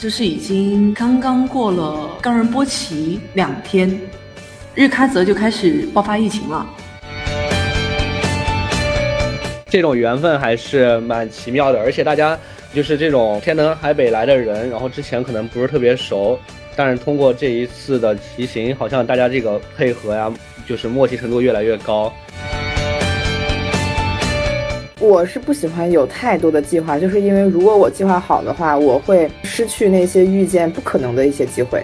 就是已经刚刚过了冈仁波齐两天，日喀则就开始爆发疫情了。这种缘分还是蛮奇妙的，而且大家就是这种天南海北来的人，然后之前可能不是特别熟，但是通过这一次的骑行，好像大家这个配合呀，就是默契程度越来越高。我是不喜欢有太多的计划，就是因为如果我计划好的话，我会失去那些遇见不可能的一些机会。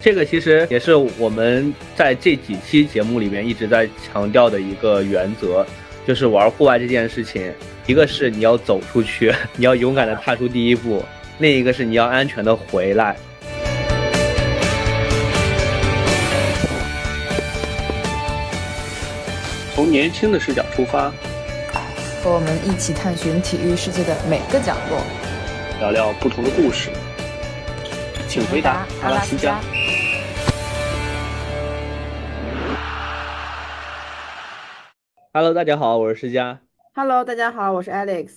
这个其实也是我们在这几期节目里面一直在强调的一个原则，就是玩户外这件事情，一个是你要走出去，你要勇敢的踏出第一步；另一个是你要安全的回来。从年轻的视角出发，和我们一起探寻体育世界的每个角落，聊聊不同的故事。请回答阿拉斯加。Hello，大家好，我是施佳。Hello，大家好，我是 Alex。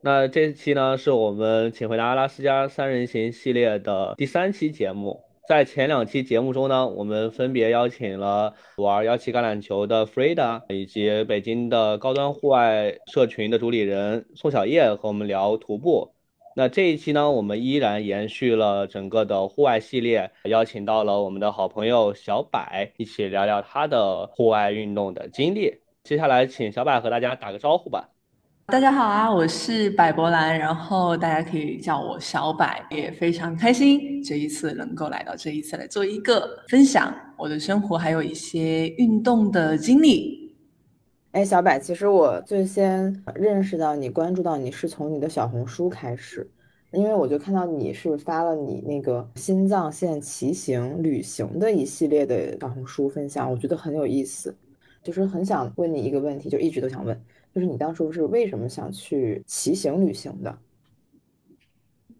那这期呢，是我们请回答阿拉斯加三人行系列的第三期节目。在前两期节目中呢，我们分别邀请了玩幺七橄榄球的 Frida，以及北京的高端户外社群的主理人宋小叶和我们聊徒步。那这一期呢，我们依然延续了整个的户外系列，邀请到了我们的好朋友小柏，一起聊聊他的户外运动的经历。接下来，请小柏和大家打个招呼吧。大家好啊，我是柏博兰，然后大家可以叫我小柏，也非常开心这一次能够来到这一次来做一个分享我的生活，还有一些运动的经历。哎，小柏，其实我最先认识到你、关注到你是从你的小红书开始，因为我就看到你是发了你那个新藏线骑行旅行的一系列的小红书分享，我觉得很有意思，就是很想问你一个问题，就一直都想问。就是你当初是为什么想去骑行旅行的？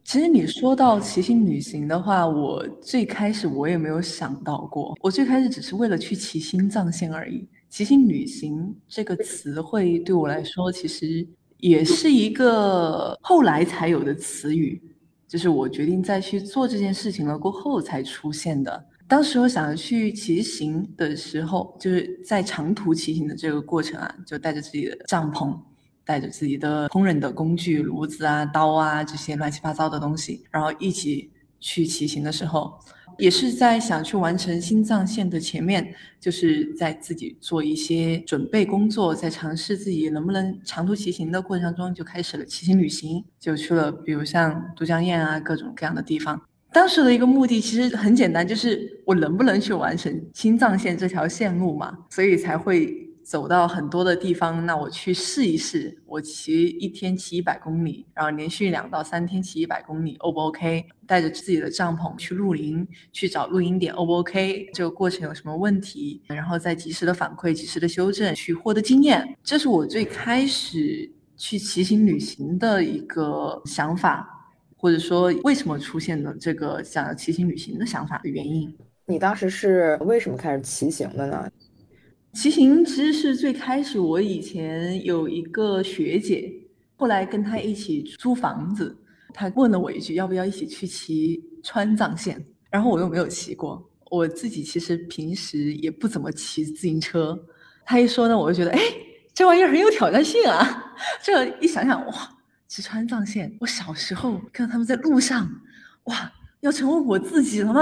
其实你说到骑行旅行的话，我最开始我也没有想到过，我最开始只是为了去骑新藏线而已。骑行旅行这个词汇对我来说，其实也是一个后来才有的词语，就是我决定再去做这件事情了过后才出现的。当时我想要去骑行的时候，就是在长途骑行的这个过程啊，就带着自己的帐篷，带着自己的烹饪的工具，炉子啊、刀啊这些乱七八糟的东西，然后一起去骑行的时候，也是在想去完成新藏线的前面，就是在自己做一些准备工作，在尝试自己能不能长途骑行的过程当中，就开始了骑行旅行，就去了比如像都江堰啊各种各样的地方。当时的一个目的其实很简单，就是我能不能去完成青藏线这条线路嘛，所以才会走到很多的地方。那我去试一试，我骑一天骑一百公里，然后连续两到三天骑一百公里，O 不 OK？带着自己的帐篷去露营，去找露营点，O 不 OK？这个过程有什么问题？然后再及时的反馈，及时的修正，去获得经验。这是我最开始去骑行旅行的一个想法。或者说，为什么出现的这个想要骑行旅行的想法的原因？你当时是为什么开始骑行的呢？骑行其实是最开始，我以前有一个学姐，后来跟她一起租房子，她问了我一句，要不要一起去骑川藏线？然后我又没有骑过，我自己其实平时也不怎么骑自行车。她一说呢，我就觉得，哎，这玩意儿很有挑战性啊！这一想想，哇！骑川藏线，我小时候看到他们在路上，哇，要成为我自己了吗？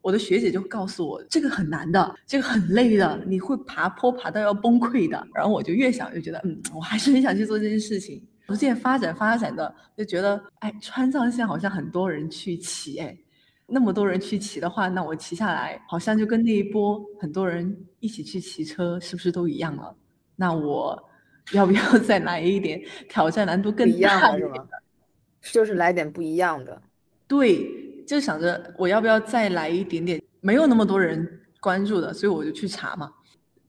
我的学姐就告诉我，这个很难的，这个很累的，你会爬坡爬到要崩溃的。然后我就越想越觉得，嗯，我还是很想去做这件事情。逐渐发展发展的，就觉得，哎，川藏线好像很多人去骑，哎，那么多人去骑的话，那我骑下来，好像就跟那一波很多人一起去骑车，是不是都一样了？那我。要不要再来一点挑战难度更大的？是吗？就是来点不一样的。对，就想着我要不要再来一点点没有那么多人关注的，所以我就去查嘛。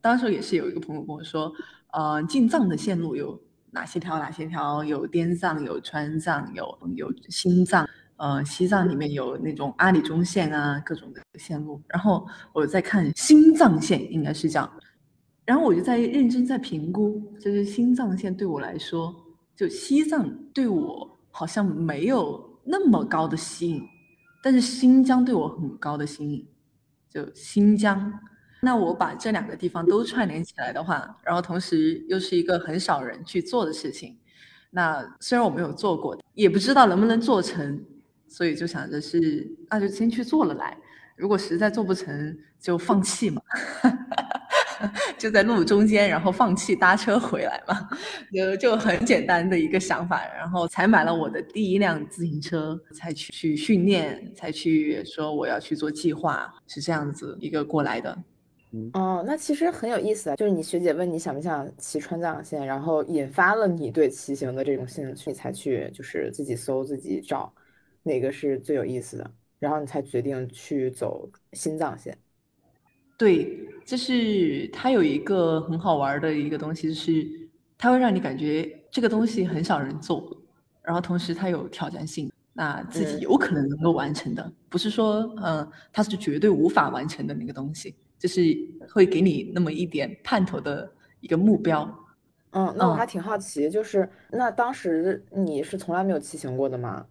当时也是有一个朋友跟我说，呃，进藏的线路有哪些条？哪些条？有滇藏，有川藏，有有新藏，呃，西藏里面有那种阿里中线啊，各种的线路。然后我在看新藏线，应该是这样。然后我就在认真在评估，就是新藏线对我来说，就西藏对我好像没有那么高的吸引，但是新疆对我很高的吸引，就新疆。那我把这两个地方都串联起来的话，然后同时又是一个很少人去做的事情，那虽然我没有做过，也不知道能不能做成，所以就想着是那就先去做了来，如果实在做不成就放弃嘛。就在路中间，然后放弃搭车回来嘛，就就很简单的一个想法，然后才买了我的第一辆自行车，才去去训练，才去说我要去做计划，是这样子一个过来的。哦，那其实很有意思啊，就是你学姐问你想不想骑川藏线，然后引发了你对骑行的这种兴趣，你才去就是自己搜自己找哪个是最有意思的，然后你才决定去走新藏线。对，就是它有一个很好玩的一个东西，是它会让你感觉这个东西很少人做，然后同时它有挑战性，那自己有可能能够完成的，不是说嗯它是绝对无法完成的那个东西，就是会给你那么一点盼头的一个目标。嗯，那我还挺好奇，就是那当时你是从来没有骑行过的吗？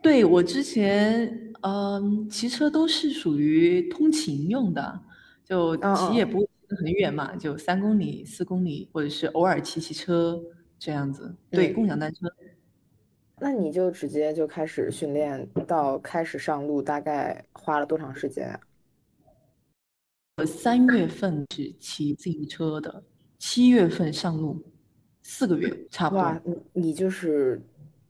对我之前嗯骑车都是属于通勤用的。就骑也不会骑很远嘛，就三公里、四公里，或者是偶尔骑骑车这样子。对，共享单车。那你就直接就开始训练，到开始上路，大概花了多长时间？啊我三月份是骑自行车的，七月份上路，四个月差不多。哇，你你就是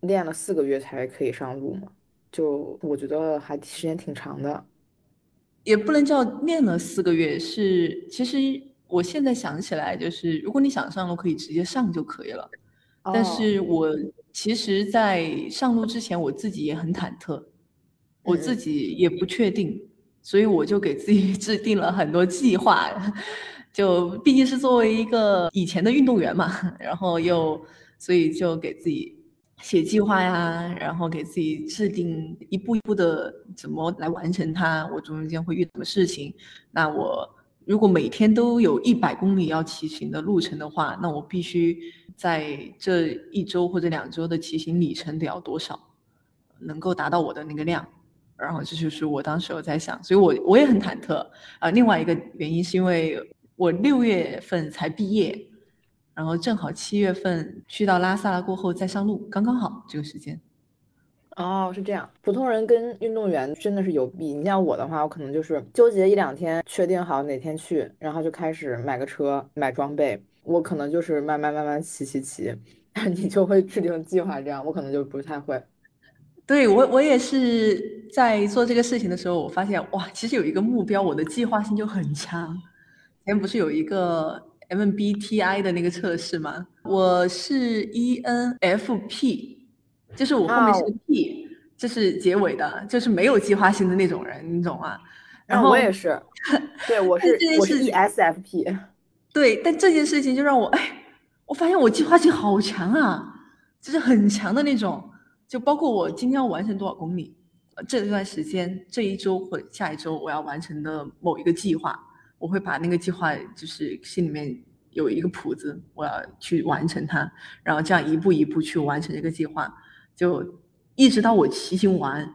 练了四个月才可以上路吗？就我觉得还时间挺长的。也不能叫练了四个月，是其实我现在想起来，就是如果你想上路，可以直接上就可以了。但是我其实，在上路之前，我自己也很忐忑，我自己也不确定，所以我就给自己 制定了很多计划。就毕竟是作为一个以前的运动员嘛，然后又所以就给自己。写计划呀，然后给自己制定一步一步的怎么来完成它。我中间会遇什么事情？那我如果每天都有一百公里要骑行的路程的话，那我必须在这一周或者两周的骑行里程得要多少，能够达到我的那个量。然后这就是我当时我在想，所以我我也很忐忑啊。另外一个原因是因为我六月份才毕业。然后正好七月份去到拉萨了，过后再上路，刚刚好这个时间。哦，是这样。普通人跟运动员真的是有弊。你像我的话，我可能就是纠结一两天，确定好哪天去，然后就开始买个车、买装备。我可能就是慢慢慢慢骑骑骑，你就会制定计划。这样我可能就不太会。对我，我也是在做这个事情的时候，我发现哇，其实有一个目标，我的计划性就很强。以前不是有一个。MBTI 的那个测试吗？我是 ENFP，就是我后面是个 P，这是结尾的，就是没有计划性的那种人，你懂吗？然后我也是，对我是我是 ESFP，对，但这件事情就让我哎，我发现我计划性好强啊，就是很强的那种，就包括我今天要完成多少公里，这段时间这一周或者下一周我要完成的某一个计划。我会把那个计划，就是心里面有一个谱子，我要去完成它，然后这样一步一步去完成这个计划，就一直到我骑行完，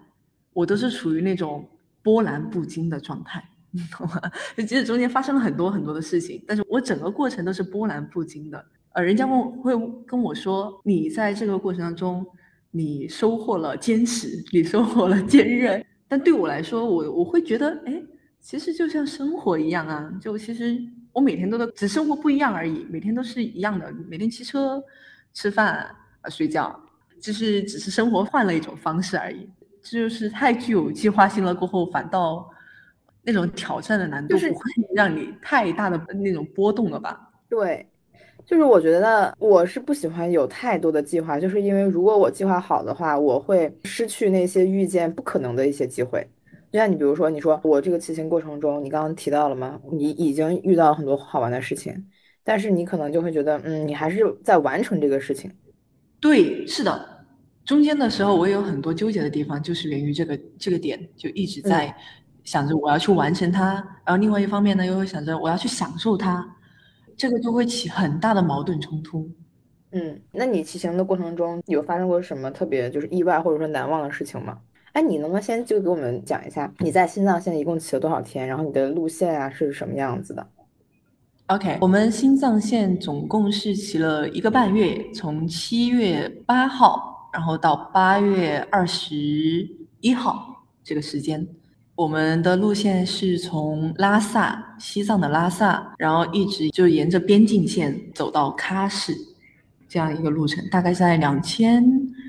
我都是处于那种波澜不惊的状态，你懂吗？就即使中间发生了很多很多的事情，但是我整个过程都是波澜不惊的。呃，人家问会跟我说，你在这个过程当中，你收获了坚持，你收获了坚韧，但对我来说，我我会觉得，哎。其实就像生活一样啊，就其实我每天都在只生活不一样而已，每天都是一样的，每天骑车、吃饭、啊睡觉，就是只是生活换了一种方式而已。这就是太具有计划性了，过后反倒那种挑战的难度不会让你太大的那种波动了吧？对，就是我觉得我是不喜欢有太多的计划，就是因为如果我计划好的话，我会失去那些遇见不可能的一些机会。就像你比如说，你说我这个骑行过程中，你刚刚提到了吗？你已经遇到了很多好玩的事情，但是你可能就会觉得，嗯，你还是在完成这个事情。对，是的，中间的时候我也有很多纠结的地方，就是源于这个这个点，就一直在想着我要去完成它，然后另外一方面呢，又会想着我要去享受它，这个就会起很大的矛盾冲突。嗯，那你骑行的过程中有发生过什么特别就是意外或者说难忘的事情吗？哎，你能不能先就给我们讲一下你在新藏线一共骑了多少天，然后你的路线啊是什么样子的？OK，我们新藏线总共是骑了一个半月，从七月八号，然后到八月二十一号这个时间。我们的路线是从拉萨，西藏的拉萨，然后一直就沿着边境线走到喀什，这样一个路程，大概在两千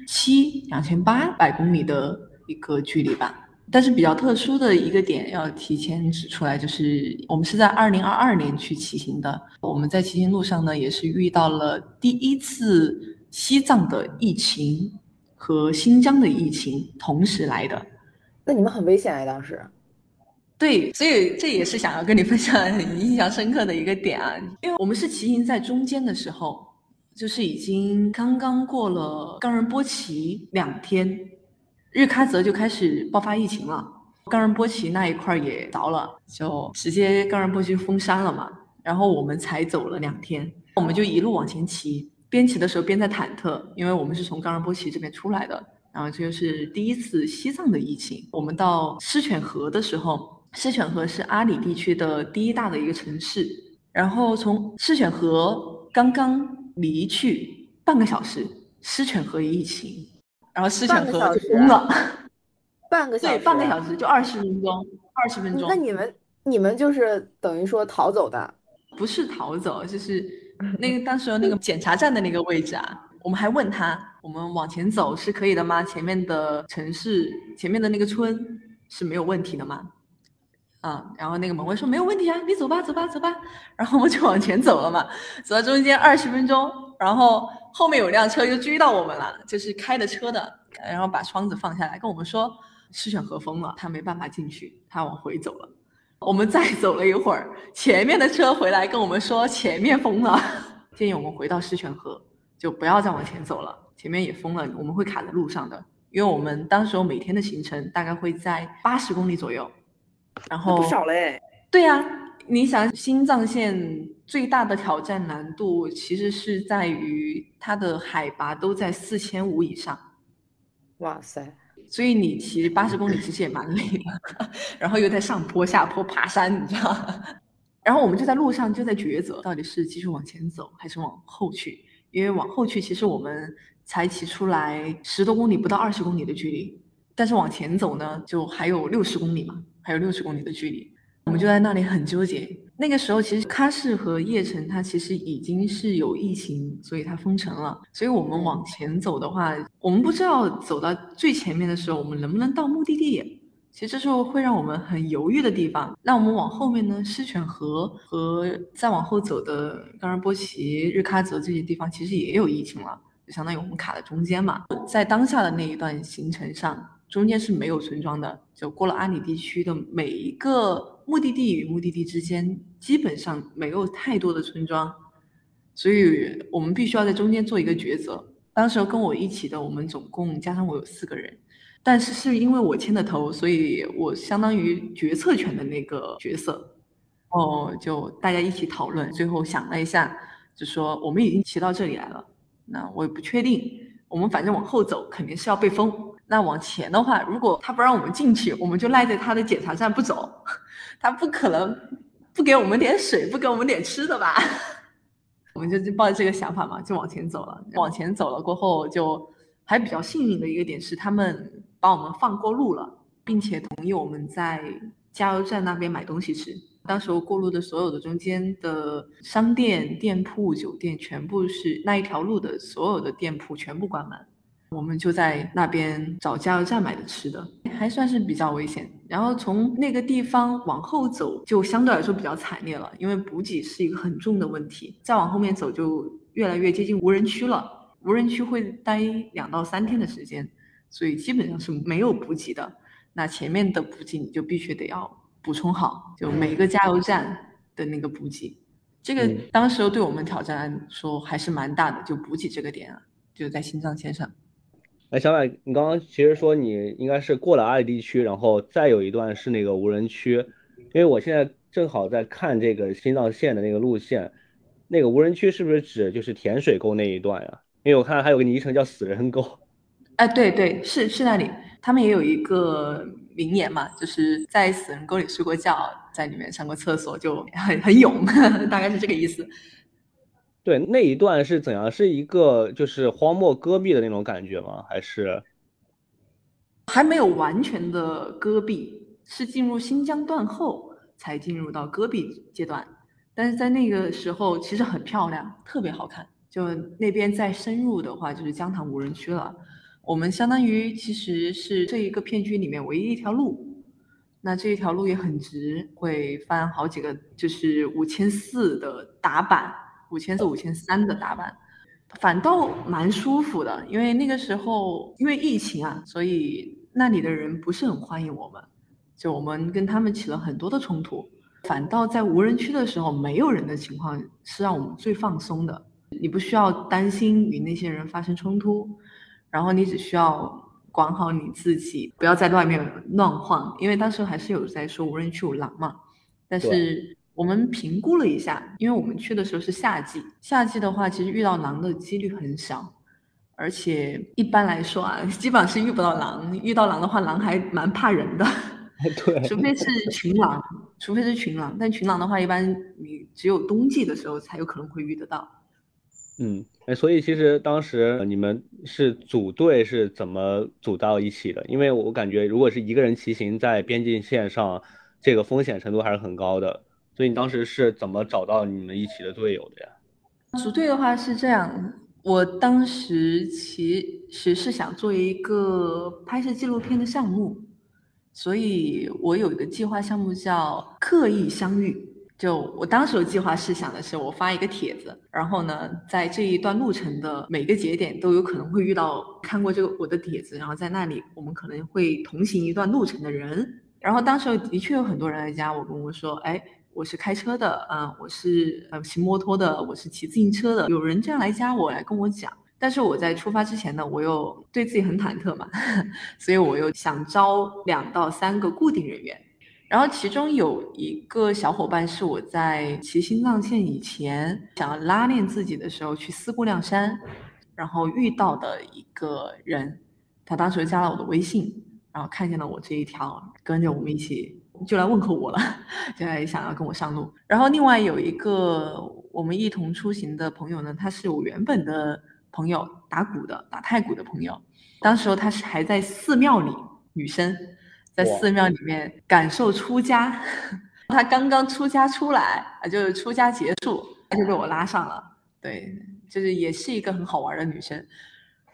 七、两千八百公里的一个距离吧。但是比较特殊的一个点要提前指出来，就是我们是在二零二二年去骑行的。我们在骑行路上呢，也是遇到了第一次西藏的疫情和新疆的疫情同时来的。那你们很危险哎，当时。对，所以这也是想要跟你分享很印象深刻的一个点啊，因为我们是骑行在中间的时候，就是已经刚刚过了冈仁波齐两天。日喀则就开始爆发疫情了，冈仁波齐那一块也着了，就直接冈仁波齐封山了嘛。然后我们才走了两天，我们就一路往前骑，边骑的时候边在忐忑，因为我们是从冈仁波齐这边出来的，然后这就是第一次西藏的疫情。我们到狮犬河的时候，狮犬河是阿里地区的第一大的一个城市，然后从狮犬河刚刚离去半个小时，狮犬河疫情。然后狮犬河就疯了，半个小时，对，半个小时就二十分钟，二十分钟。那你们你们就是等于说逃走的？不是逃走，就是 那个当时那个检查站的那个位置啊，我们还问他，我们往前走是可以的吗？前面的城市，前面的那个村是没有问题的吗？啊，然后那个门卫说没有问题啊，你走吧，走吧，走吧。然后我们就往前走了嘛，走到中间二十分钟，然后后面有辆车就追到我们了，就是开的车的，然后把窗子放下来跟我们说狮泉河封了，他没办法进去，他往回走了。我们再走了一会儿，前面的车回来跟我们说前面封了，建议我们回到狮泉河，就不要再往前走了，前面也封了，我们会卡在路上的，因为我们当时候每天的行程大概会在八十公里左右。然后不少嘞，对呀、啊，你想新藏线最大的挑战难度其实是在于它的海拔都在四千五以上，哇塞！所以你骑八十公里其实也蛮累的，然后又在上坡下坡爬山，你知道？然后我们就在路上就在抉择，到底是继续往前走还是往后去？因为往后去其实我们才骑出来十多公里，不到二十公里的距离，但是往前走呢，就还有六十公里嘛。还有六十公里的距离，我们就在那里很纠结。那个时候，其实喀什和叶城它其实已经是有疫情，所以它封城了。所以我们往前走的话，我们不知道走到最前面的时候，我们能不能到目的地。其实这时候会让我们很犹豫的地方。那我们往后面呢，狮犬河和再往后走的冈仁波齐、日喀则这些地方，其实也有疫情了，就相当于我们卡在中间嘛。在当下的那一段行程上。中间是没有村庄的，就过了阿里地区的每一个目的地与目的地之间，基本上没有太多的村庄，所以我们必须要在中间做一个抉择。当时跟我一起的，我们总共加上我有四个人，但是是因为我牵的头，所以我相当于决策权的那个角色。哦，就大家一起讨论，最后想了一下，就说我们已经骑到这里来了，那我也不确定，我们反正往后走肯定是要被封。那往前的话，如果他不让我们进去，我们就赖在他的检查站不走，他不可能不给我们点水，不给我们点吃的吧？我们就就抱着这个想法嘛，就往前走了。往前走了过后，就还比较幸运的一个点是，他们把我们放过路了，并且同意我们在加油站那边买东西吃。当时候过路的所有的中间的商店、店铺、酒店，全部是那一条路的所有的店铺全部关门。我们就在那边找加油站买的吃的，还算是比较危险。然后从那个地方往后走，就相对来说比较惨烈了，因为补给是一个很重的问题。再往后面走，就越来越接近无人区了。无人区会待两到三天的时间，所以基本上是没有补给的。那前面的补给你就必须得要补充好，就每个加油站的那个补给。这个当时对我们挑战说还是蛮大的，就补给这个点啊，就在新藏线上。哎，小柏，你刚刚其实说你应该是过了阿里地区，然后再有一段是那个无人区，因为我现在正好在看这个新藏线的那个路线，那个无人区是不是指就是甜水沟那一段呀？因为我看还有个昵称叫死人沟。哎，对对，是是那里，他们也有一个名言嘛，就是在死人沟里睡过觉，在里面上过厕所，就很很勇，大概是这个意思。对，那一段是怎样？是一个就是荒漠戈壁的那种感觉吗？还是还没有完全的戈壁，是进入新疆段后才进入到戈壁阶段。但是在那个时候，其实很漂亮，特别好看。就那边再深入的话，就是江塘无人区了。我们相当于其实是这一个片区里面唯一一条路，那这一条路也很直，会翻好几个，就是五千四的打板，五千四、五千三的打板，反倒蛮舒服的。因为那个时候因为疫情啊，所以那里的人不是很欢迎我们，就我们跟他们起了很多的冲突。反倒在无人区的时候，没有人的情况是让我们最放松的，你不需要担心与那些人发生冲突。然后你只需要管好你自己，不要在外面乱晃，因为当时还是有在说无人区有狼嘛。但是我们评估了一下，因为我们去的时候是夏季，夏季的话其实遇到狼的几率很小，而且一般来说啊，基本上是遇不到狼。遇到狼的话，狼还蛮怕人的，对，除非是群狼，除非是群狼。但群狼的话，一般你只有冬季的时候才有可能会遇得到。嗯，哎，所以其实当时你们是组队是怎么组到一起的？因为我感觉如果是一个人骑行在边境线上，这个风险程度还是很高的。所以你当时是怎么找到你们一起的队友的呀？组队的话是这样，我当时其实是想做一个拍摄纪录片的项目，所以我有一个计划项目叫“刻意相遇”。就我当时的计划是想的是，我发一个帖子，然后呢，在这一段路程的每个节点都有可能会遇到看过这个我的帖子，然后在那里我们可能会同行一段路程的人。然后当时的确有很多人来加我，跟我说：“哎，我是开车的，嗯，我是呃骑摩托的，我是骑自行车的。”有人这样来加我，来跟我讲。但是我在出发之前呢，我又对自己很忐忑嘛，所以我又想招两到三个固定人员。然后其中有一个小伙伴是我在骑新藏线以前想要拉练自己的时候去思姑娘山，然后遇到的一个人，他当时加了我的微信，然后看见了我这一条，跟着我们一起就来问候我了，就来想要跟我上路。然后另外有一个我们一同出行的朋友呢，他是我原本的朋友，打鼓的，打太鼓的朋友，当时候他是还在寺庙里，女生。在寺庙里面感受出家，他刚刚出家出来啊，就是出家结束，他就被我拉上了。对，就是也是一个很好玩的女生。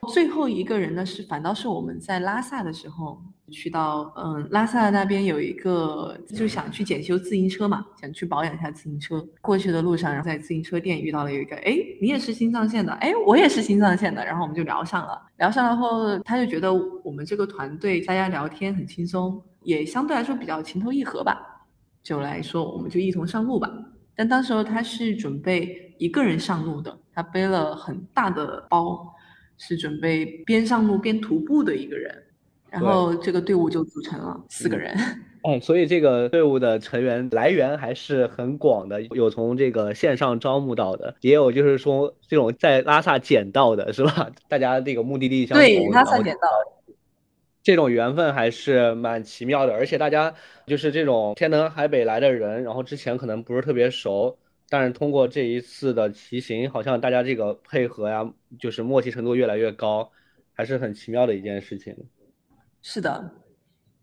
最后一个人呢，是反倒是我们在拉萨的时候去到，嗯，拉萨那边有一个就想去检修自行车嘛，想去保养一下自行车。过去的路上，然后在自行车店遇到了有一个，哎，你也是新藏线的，哎，我也是新藏线的，然后我们就聊上了。聊上了后，他就觉得我们这个团队大家聊天很轻松，也相对来说比较情投意合吧，就来说我们就一同上路吧。但当时候他是准备一个人上路的，他背了很大的包。是准备边上路边徒步的一个人，然后这个队伍就组成了四个人。哎，所以这个队伍的成员来源还是很广的，有从这个线上招募到的，也有就是说这种在拉萨捡到的，是吧？大家这个目的地相同，对，拉萨捡到，这种缘分还是蛮奇妙的。而且大家就是这种天南海北来的人，然后之前可能不是特别熟。但是通过这一次的骑行，好像大家这个配合呀，就是默契程度越来越高，还是很奇妙的一件事情。是的，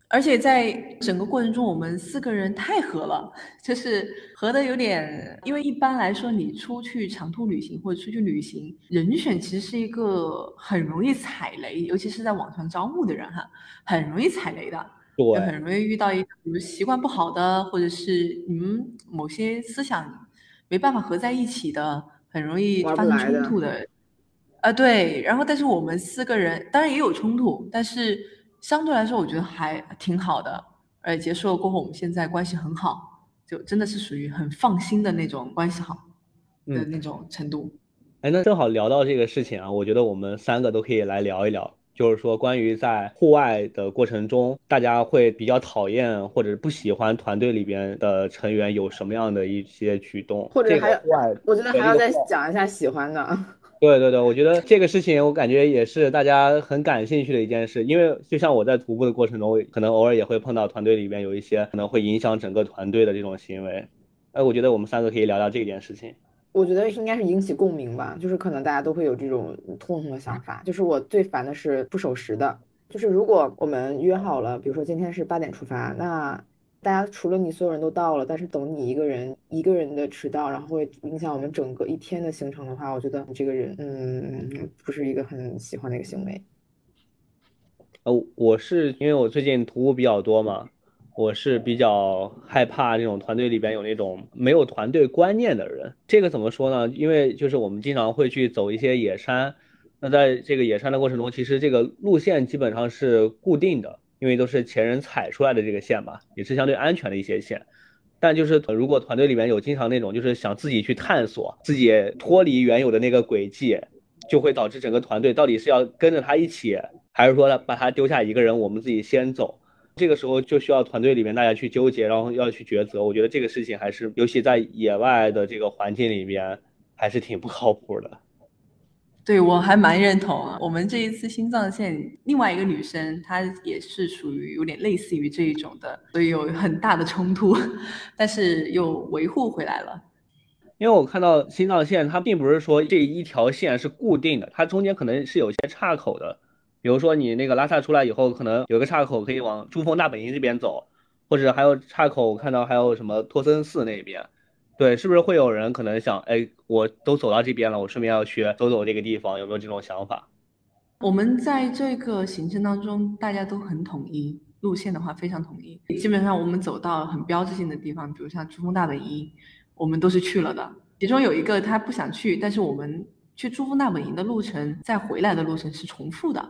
而且在整个过程中，我们四个人太合了，就是合的有点，因为一般来说，你出去长途旅行或者出去旅行，人选其实是一个很容易踩雷，尤其是在网上招募的人哈，很容易踩雷的，对，很容易遇到一个比如习惯不好的，或者是你们某些思想。没办法合在一起的，很容易发生冲突的，啊，对。然后，但是我们四个人当然也有冲突，但是相对来说，我觉得还挺好的。而且结束了过后，我们现在关系很好，就真的是属于很放心的那种关系好的那种程度。哎，那正好聊到这个事情啊，我觉得我们三个都可以来聊一聊。就是说关于在户外的过程中，大家会比较讨厌或者不喜欢团队里边的成员有什么样的一些举动，或者还有我觉得还要再讲一下喜欢的。对对对，我觉得这个事情我感觉也是大家很感兴趣的一件事，因为就像我在徒步的过程中，可能偶尔也会碰到团队里边有一些可能会影响整个团队的这种行为。哎，我觉得我们三个可以聊聊这件事情。我觉得应该是引起共鸣吧，就是可能大家都会有这种共同的想法。就是我最烦的是不守时的，就是如果我们约好了，比如说今天是八点出发，那大家除了你所有人都到了，但是等你一个人一个人的迟到，然后会影响我们整个一天的行程的话，我觉得你这个人，嗯，不是一个很喜欢的一个行为。呃，我是因为我最近徒步比较多嘛，我是比较害怕这种团队里边有那种没有团队观念的人。这个怎么说呢？因为就是我们经常会去走一些野山，那在这个野山的过程中，其实这个路线基本上是固定的，因为都是前人踩出来的这个线嘛，也是相对安全的一些线。但就是如果团队里面有经常那种就是想自己去探索，自己脱离原有的那个轨迹，就会导致整个团队到底是要跟着他一起，还是说把他丢下一个人，我们自己先走？这个时候就需要团队里面大家去纠结，然后要去抉择。我觉得这个事情还是，尤其在野外的这个环境里边，还是挺不靠谱的。对我还蛮认同啊。我们这一次新藏线，另外一个女生她也是属于有点类似于这一种的，所以有很大的冲突，但是又维护回来了。因为我看到新藏线，它并不是说这一条线是固定的，它中间可能是有些岔口的。比如说你那个拉萨出来以后，可能有个岔口可以往珠峰大本营这边走，或者还有岔口，我看到还有什么托森寺那边。对，是不是会有人可能想，哎，我都走到这边了，我顺便要去走走这个地方，有没有这种想法？我们在这个行程当中，大家都很统一，路线的话非常统一。基本上我们走到很标志性的地方，比如像珠峰大本营，我们都是去了的。其中有一个他不想去，但是我们去珠峰大本营的路程，再回来的路程是重复的，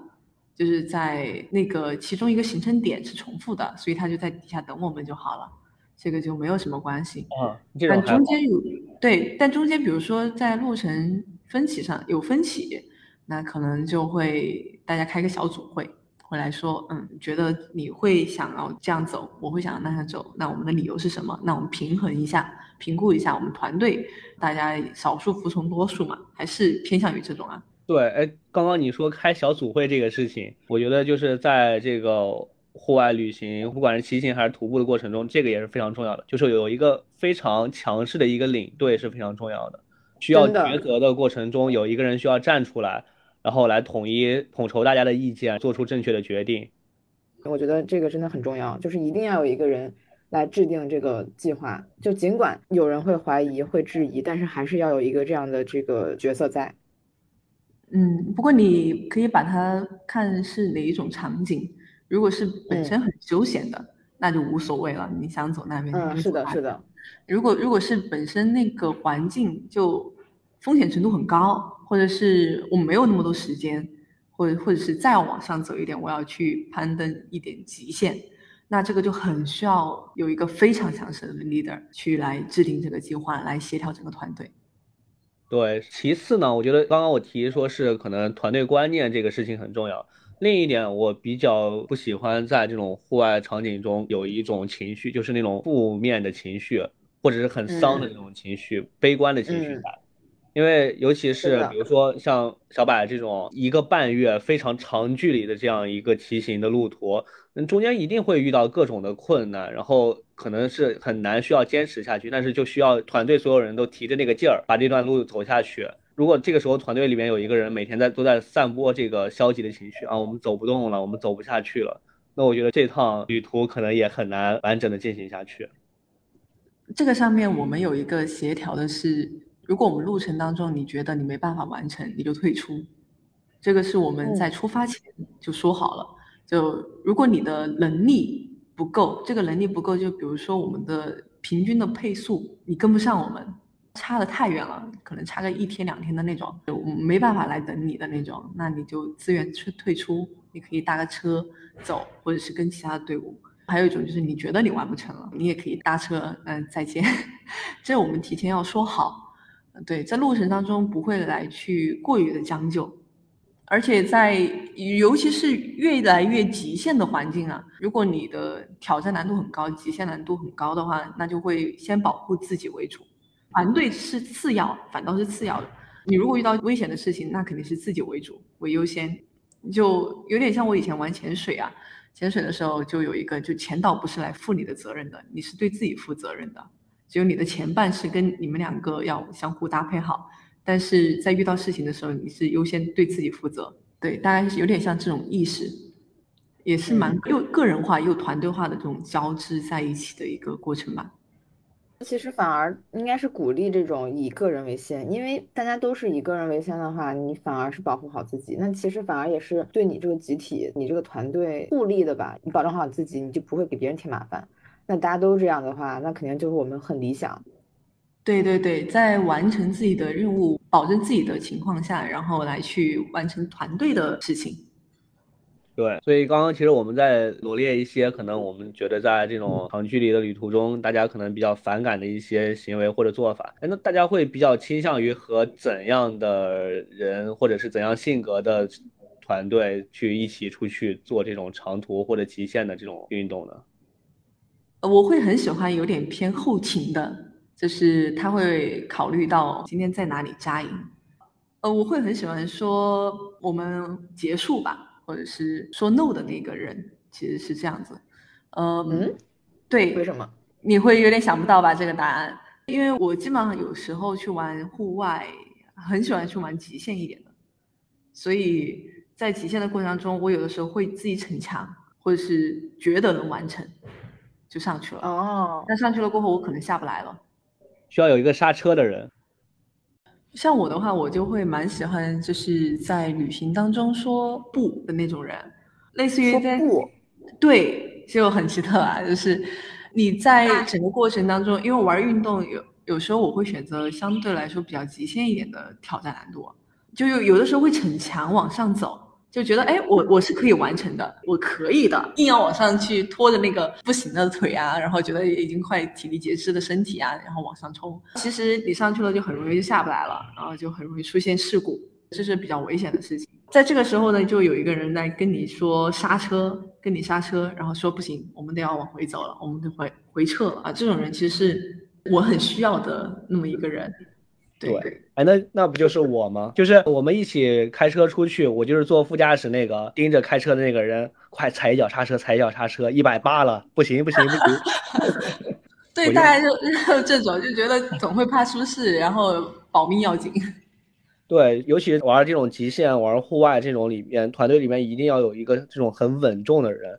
就是在那个其中一个行程点是重复的，所以他就在底下等我们就好了。这个就没有什么关系。嗯，这但中间有对，但中间比如说在路程分歧上有分歧，那可能就会大家开个小组会，会来说，嗯，觉得你会想要这样走，我会想要那样走，那我们的理由是什么？那我们平衡一下，评估一下我们团队大家少数服从多数嘛，还是偏向于这种啊？对，哎，刚刚你说开小组会这个事情，我觉得就是在这个户外旅行，不管是骑行还是徒步的过程中，这个也是非常重要的，就是有一个非常强势的一个领队是非常重要的。需要抉择的过程中，有一个人需要站出来，然后来统一统筹大家的意见，做出正确的决定。我觉得这个真的很重要，就是一定要有一个人来制定这个计划。就尽管有人会怀疑、会质疑，但是还是要有一个这样的这个角色在。嗯，不过你可以把它看是哪一种场景，如果是本身很休闲的，那就无所谓了，你想走那边嗯，是的，是的，如果如果是本身那个环境就风险程度很高，或者是我没有那么多时间，或者或者是再往上走一点，我要去攀登一点极限，那这个就很需要有一个非常强势的 leader 去来制定这个计划，来协调整个团队。对，其次呢，我觉得刚刚我提说是可能团队观念这个事情很重要。另一点，我比较不喜欢在这种户外场景中有一种情绪，就是那种负面的情绪，或者是很丧的嗯这种情绪、悲观的情绪。因为尤其是比如说像小柏这种一个半月非常长距离的这样一个骑行的路途，嗯，中间一定会遇到各种的困难，然后可能是很难需要坚持下去，但是就需要团队所有人都提着那个劲儿把这段路走下去。如果这个时候团队里面有一个人每天在都在散播这个消极的情绪啊，我们走不动了，我们走不下去了，那我觉得这趟旅途可能也很难完整的进行下去。这个上面我们有一个协调的是，如果我们路程当中你觉得你没办法完成，你就退出。这个是我们在出发前就说好了。就如果你的能力不够，这个能力不够，就比如说我们的平均的配速你跟不上我们，差的太远了，可能差个一天两天的那种，就我们没办法来等你的那种，那你就自愿去退出，你可以搭个车走，或者是跟其他的队伍。还有一种就是你觉得你完不成了，你也可以搭车，嗯、再见。这我们提前要说好，对，在路程当中不会来去过于的将就。而且在尤其是越来越极限的环境啊，如果你的挑战难度很高，极限难度很高的话，那就会先保护自己为主，团队是次要，反倒是次要的。你如果遇到危险的事情，那肯定是自己为主为优先，就有点像我以前玩潜水啊，潜水的时候就有一个，就潜导不是来负你的责任的，你是对自己负责任的，只有你的前半是跟你们两个要相互搭配好。但是在遇到事情的时候，你是优先对自己负责，对，大概是有点像这种意识，也是蛮又个人化又团队化的这种交织在一起的一个过程吧。其实反而应该是鼓励这种以个人为先，因为大家都是以个人为先的话，你反而是保护好自己，那其实反而也是对你这个集体、你这个团队互利的吧。你保证好自己，你就不会给别人添麻烦。那大家都这样的话，那肯定就是我们很理想。对对对，在完成自己的任务、保证自己的情况下，然后来去完成团队的事情。对，所以刚刚其实我们在罗列一些可能我们觉得在这种长距离的旅途中，大家可能比较反感的一些行为或者做法。哎，那大家会比较倾向于和怎样的人，或者是怎样性格的团队去一起出去做这种长途或者极限的这种运动呢？我会很喜欢有点偏后勤的。就是他会考虑到今天在哪里扎营，呃，我会很喜欢说我们结束吧，或者是说 no 的那个人其实是这样子，嗯，对，为什么？你会有点想不到吧这个答案？因为我基本上有时候去玩户外，很喜欢去玩极限一点的，所以在极限的过程当中，我有的时候会自己逞强，或者是觉得能完成，就上去了。哦，但上去了过后，我可能下不来了。需要有一个刹车的人。像我的话，我就会蛮喜欢，就是在旅行当中说不的那种人，类似于在不，对，就很奇特啊。就是你在整个过程当中，因为玩运动有有时候我会选择相对来说比较极限一点的挑战难度，就有有的时候会逞强往上走。就觉得哎，我我是可以完成的，我可以的，硬要往上去拖着那个不行的腿啊，然后觉得已经快体力竭失的身体啊，然后往上冲。其实你上去了就很容易就下不来了，然后就很容易出现事故，这是比较危险的事情。在这个时候呢，就有一个人来跟你说刹车，跟你刹车，然后说不行，我们得要往回走了，我们得回回撤了啊。这种人其实是我很需要的那么一个人。对，哎，那那不就是我吗？就是我们一起开车出去，我就是坐副驾驶那个盯着开车的那个人，快踩一脚刹车，踩一脚刹车，一百八了，不行不行不行。对，大家就 就这种，就觉得总会怕出事，然后保命要紧。对，尤其是玩这种极限、玩户外这种里面，团队里面一定要有一个这种很稳重的人。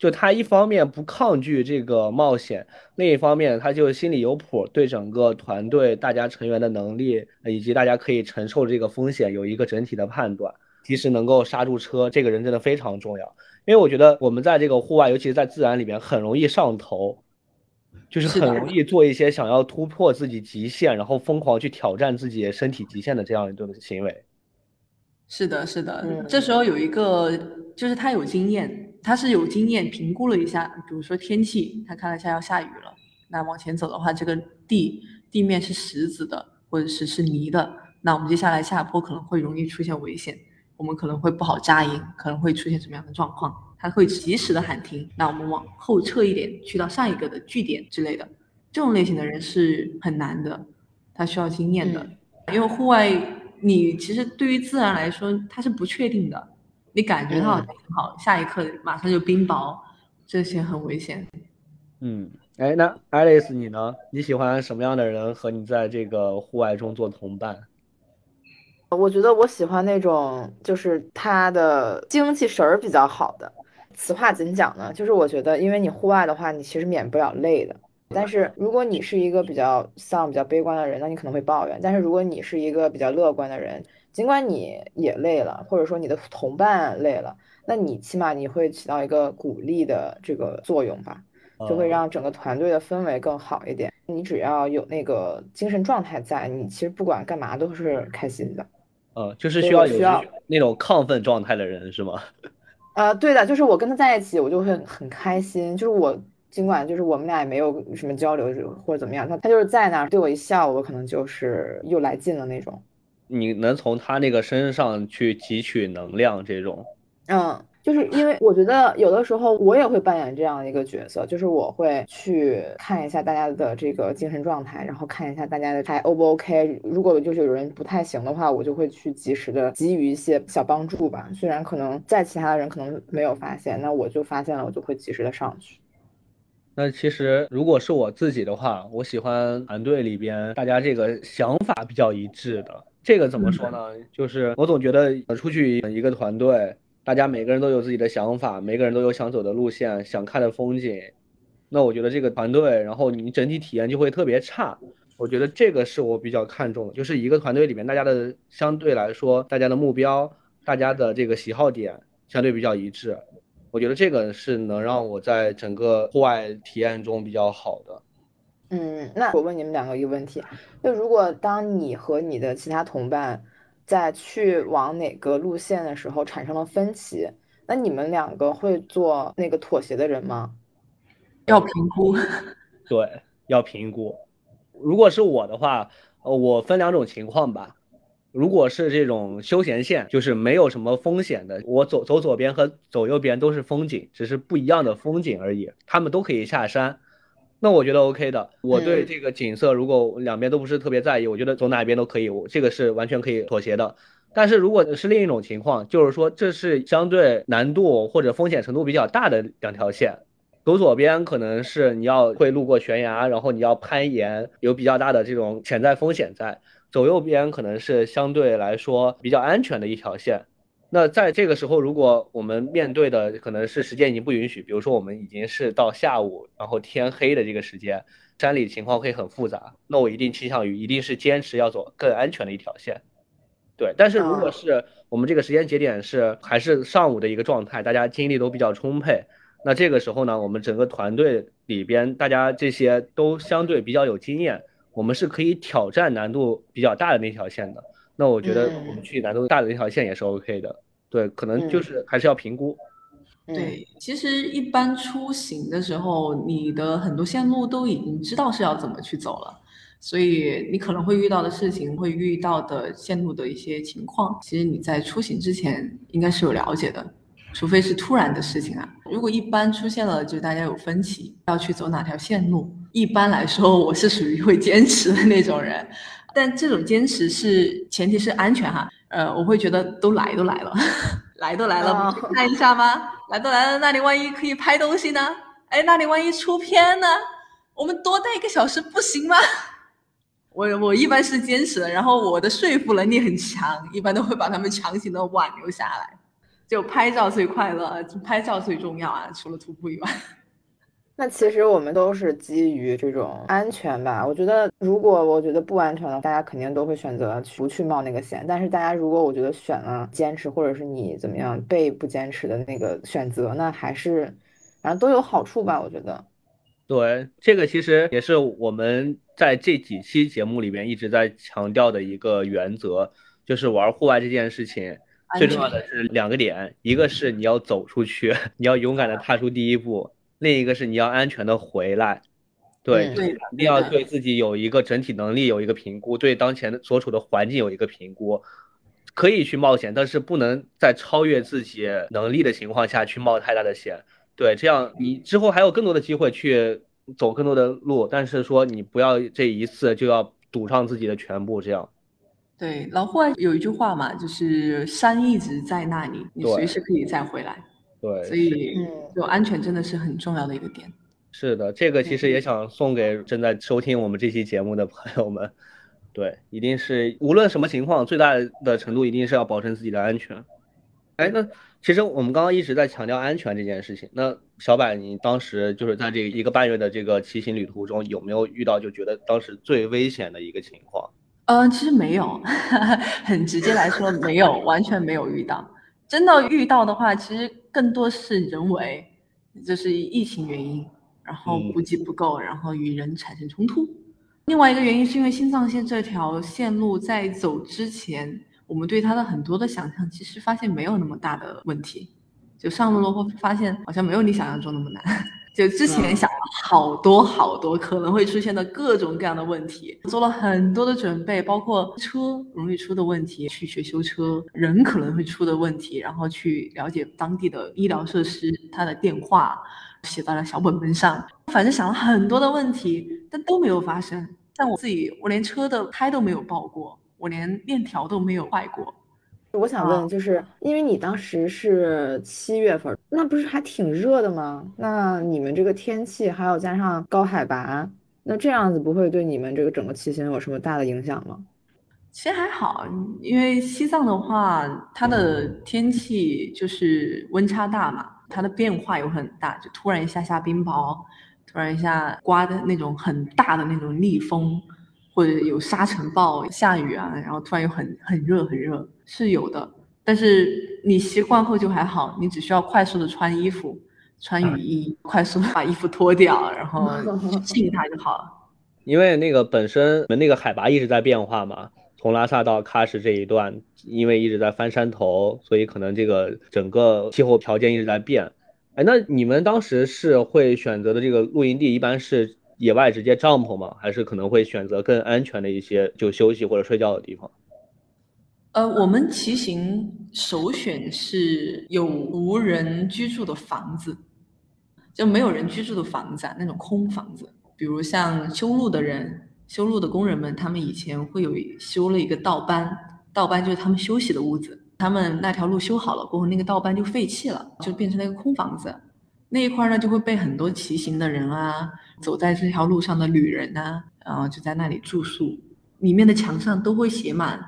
就他一方面不抗拒这个冒险，另一方面他就心里有谱，对整个团队大家成员的能力以及大家可以承受这个风险有一个整体的判断，及时能够刹住车。这个人真的非常重要，因为我觉得我们在这个户外，尤其是在自然里面，很容易上头，就是很容易做一些想要突破自己极限，然后疯狂去挑战自己身体极限的这样一种行为。是的，是的，这时候有一个就是他有经验。他是有经验评估了一下，比如说天气，他看了一下要下雨了，那往前走的话，这个地地面是石子的，或者是是泥的，那我们接下来下坡可能会容易出现危险，我们可能会不好扎营，可能会出现什么样的状况，他会及时的喊停，那我们往后撤一点，去到上一个的据点之类的，这种类型的人是很难的，他需要经验的，因为户外你其实对于自然来说，它是不确定的。你感觉到挺好，下一刻马上就冰雹，这些很危险。嗯，哎，那 Alice 你呢？你喜欢什么样的人和你在这个户外中做同伴？我觉得我喜欢那种就是他的精气神儿比较好的。此话怎讲呢？就是我觉得，因为你户外的话，你其实免不了累的。但是如果你是一个比较丧、比较悲观的人，那你可能会抱怨。但是如果你是一个比较乐观的人，尽管你也累了，或者说你的同伴累了，那你起码你会起到一个鼓励的这个作用吧，就会让整个团队的氛围更好一点。你只要有那个精神状态在，你其实不管干嘛都是开心的。呃，就是需要有那种亢奋状态的人是吗？呃，对的，就是我跟他在一起，我就会很开心。就是我尽管就是我们俩也没有什么交流或者怎么样，他他就是在那儿对我一笑，我可能就是又来劲了那种。你能从他那个身上去汲取能量，这种。嗯。就是因为我觉得有的时候我也会扮演这样的一个角色，就是我会去看一下大家的这个精神状态，然后看一下大家的还 O 不 OK。如果就是有人不太行的话，我就会去及时的给予一些小帮助吧。虽然可能在其他的人可能没有发现，那我就发现了，我就会及时的上去。那其实如果是我自己的话，我喜欢团队里边大家这个想法比较一致的。这个怎么说呢？就是我总觉得出去一个团队。大家每个人都有自己的想法，每个人都有想走的路线，想看的风景。那我觉得这个团队，然后你整体体验就会特别差。我觉得这个是我比较看重的，就是一个团队里面大家的相对来说，大家的目标、大家的这个喜好点相对比较一致。我觉得这个是能让我在整个户外体验中比较好的。嗯，那我问你们两个一个问题：就如果当你和你的其他同伴。在去往哪个路线的时候产生了分歧，那你们两个会做那个妥协的人吗？要评估，对，要评估。如果是我的话，呃，我分两种情况吧。如果是这种休闲线，就是没有什么风险的，我走走左边和走右边都是风景，只是不一样的风景而已，他们都可以下山。那我觉得 OK 的，我对这个景色，如果两边都不是特别在意，我觉得走哪边都可以，我这个是完全可以妥协的。但是如果是另一种情况，就是说这是相对难度或者风险程度比较大的两条线，走左边可能是你要会路过悬崖，然后你要攀岩，有比较大的这种潜在风险在；走右边可能是相对来说比较安全的一条线。那在这个时候，如果我们面对的可能是时间已经不允许，比如说我们已经是到下午，然后天黑的这个时间，山里情况会很复杂，那我一定倾向于一定是坚持要走更安全的一条线。对，但是如果是我们这个时间节点是还是上午的一个状态，大家精力都比较充沛，那这个时候呢，我们整个团队里边大家这些都相对比较有经验，我们是可以挑战难度比较大的那条线的。那我觉得我们去难度大的那条线也是 OK 的，对，可能就是还是要评估。对，其实一般出行的时候，你的很多线路都已经知道是要怎么去走了，所以你可能会遇到的事情，会遇到的线路的一些情况，其实你在出行之前应该是有了解的，除非是突然的事情啊。如果一般出现了，就大家有分歧，要去走哪条线路，一般来说我是属于会坚持的那种人。但这种坚持是前提是安全哈，呃，我会觉得都来都来了，来都来了，不看一下吗？来都来了，那里万一可以拍东西呢？哎，那里万一出片呢？我们多待一个小时不行吗？我我一般是坚持的，然后我的说服能力很强，一般都会把他们强行的挽留下来。就拍照最快乐，拍照最重要啊，除了徒步以外。那其实我们都是基于这种安全吧。我觉得，如果我觉得不安全的，大家肯定都会选择不去冒那个险。但是，大家如果我觉得选了坚持，或者是你怎么样被不坚持的那个选择，那还是反正都有好处吧。我觉得，对这个其实也是我们在这几期节目里面一直在强调的一个原则，就是玩户外这件事情最重要的是两个点，一个是你要走出去，你要勇敢的踏出第一步。另一个是你要安全的回来，对，一定要对自己有一个整体能力有一个评估，对当前所处的环境有一个评估，可以去冒险，但是不能在超越自己能力的情况下去冒太大的险。对，这样你之后还有更多的机会去走更多的路，但是说你不要这一次就要赌上自己的全部。这样，对，老霍有一句话嘛，就是山一直在那里，你随时可以再回来。对，所以就安全真的是很重要的一个点。是的，这个其实也想送给正在收听我们这期节目的朋友们。对，一定是无论什么情况，最大的程度一定是要保证自己的安全。哎，那其实我们刚刚一直在强调安全这件事情。那小柏，你当时就是在这一个半月的这个骑行旅途中，有没有遇到就觉得当时最危险的一个情况？嗯，其实没有，很直接来说，没有，完全没有遇到。真的遇到的话，其实更多是人为，就是疫情原因，然后补给不够，然后与人产生冲突。另外一个原因是因为新藏线这条线路在走之前，我们对它的很多的想象，其实发现没有那么大的问题。就上路了后发现，好像没有你想象中那么难。就之前想了好多好多可能会出现的各种各样的问题，做了很多的准备，包括车容易出的问题，去学修车，人可能会出的问题，然后去了解当地的医疗设施，他的电话写到了小本本上，反正想了很多的问题，但都没有发生。像我自己，我连车的胎都没有爆过，我连链条都没有坏过。我想问，就是因为你当时是七月份，那不是还挺热的吗？那你们这个天气还有加上高海拔，那这样子不会对你们这个整个骑行有什么大的影响吗？其实还好，因为西藏的话，它的天气就是温差大嘛，它的变化有很大，就突然一下下冰雹，突然一下刮的那种很大的那种逆风。或者有沙尘暴、下雨啊，然后突然又很很热很热，是有的。但是你习惯后就还好，你只需要快速的穿衣服、穿雨衣，快速的把衣服脱掉，然后适应它就好了。因为那个本身那个海拔一直在变化嘛，从拉萨到喀什这一段，因为一直在翻山头，所以可能这个整个气候条件一直在变。哎，那你们当时是会选择的这个露营地，一般是？野外直接帐篷吗？还是可能会选择更安全的一些就休息或者睡觉的地方？呃，我们骑行首选是有无人居住的房子，就没有人居住的房子啊，那种空房子。比如像修路的人、修路的工人们，他们以前会有修了一个道班，道班就是他们休息的屋子。他们那条路修好了过后，那个道班就废弃了，就变成了一个空房子。那一块呢，就会被很多骑行的人啊。走在这条路上的旅人呐，然后就在那里住宿，里面的墙上都会写满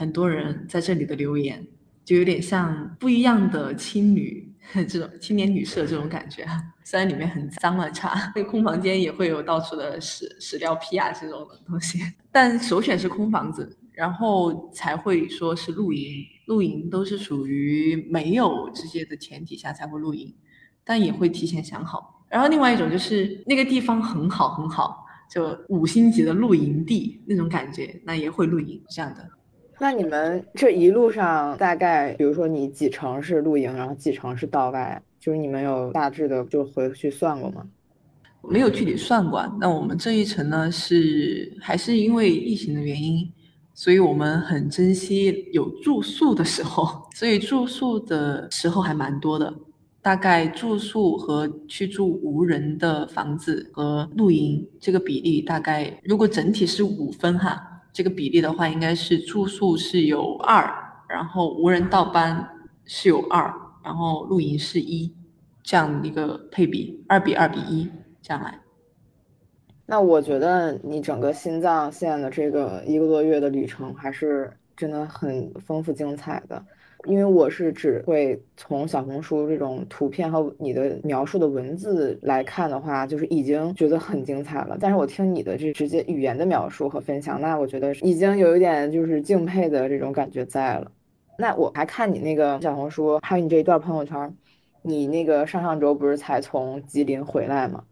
很多人在这里的留言，就有点像不一样的青旅 这种青年旅社这种感觉。虽然里面很脏乱差，那空房间也会有到处的屎屎尿屁啊这种的东西，但首选是空房子，然后才会说是露营。露营都是属于没有这些的前提下才会露营，但也会提前想好。然后另外一种就是那个地方很好很好，就五星级的露营地那种感觉，那也会露营这样的。那你们这一路上大概，比如说你几成是露营，然后几成是道外，就是你们有大致的就回去算过吗？没有具体算过。那我们这一程呢，是还是因为疫情的原因，所以我们很珍惜有住宿的时候，所以住宿的时候还蛮多的。大概住宿和去住无人的房子和露营这个比例，大概如果整体是五分哈，这个比例的话，应该是住宿是有二，然后无人倒班是有二，然后露营是一，这样一个配比，二比二比一这样来。那我觉得你整个新藏线的这个一个多月的旅程，还是真的很丰富精彩的。因为我是只会从小红书这种图片和你的描述的文字来看的话，就是已经觉得很精彩了。但是我听你的这直接语言的描述和分享，那我觉得已经有一点就是敬佩的这种感觉在了。那我还看你那个小红书，还有你这一段朋友圈，你那个上上周不是才从吉林回来吗？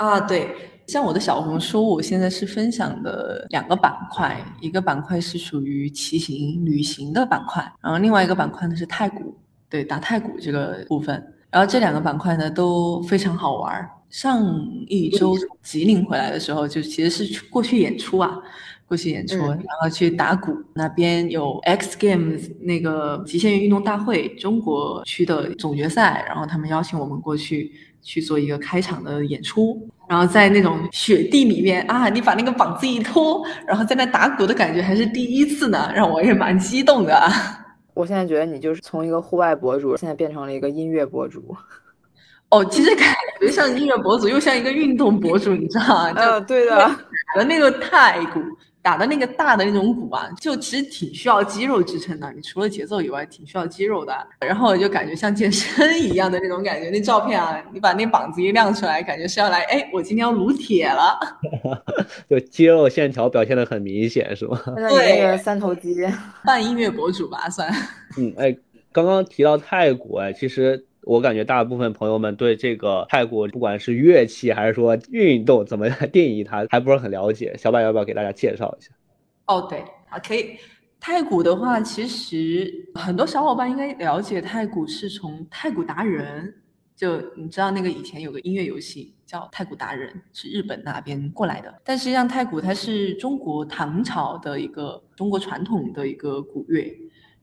啊，对。像我的小红书，我现在是分享的两个板块，一个板块是属于骑行旅行的板块，然后另外一个板块呢是太古，对打太古这个部分。然后这两个板块呢都非常好玩。上一周吉林回来的时候，就其实是过去演出啊，过去演出，然后去打鼓，那边有 X Games 那个极限运动大会中国区的总决赛，然后他们邀请我们过去去做一个开场的演出。然后在那种雪地里面啊，你把那个膀子一脱，然后在那打鼓的感觉还是第一次呢，让我也蛮激动的。我现在觉得你就是从一个户外博主，现在变成了一个音乐博主。哦，其实感觉像音乐博主，又像一个运动博主，你知道吗？嗯，对的。的那个太鼓。打的那个大的那种鼓啊，就其实挺需要肌肉支撑的。你除了节奏以外，挺需要肌肉的。然后我就感觉像健身一样的那种感觉。那照片啊，你把那膀子一亮出来，感觉是要来，哎，我今天要撸铁了。就肌肉线条表现的很明显，是吗？对，三头肌，半音乐博主吧，算。嗯，哎，刚刚提到泰国，哎，其实。我感觉大部分朋友们对这个太鼓，不管是乐器还是说运动，怎么定义它，还不是很了解。小柏要不要给大家介绍一下？哦，对，啊，可以。太鼓的话，其实很多小伙伴应该了解，太鼓是从太鼓达人就你知道那个以前有个音乐游戏叫太鼓达人，是日本那边过来的。但实际上太鼓它是中国唐朝的一个中国传统的一个古乐，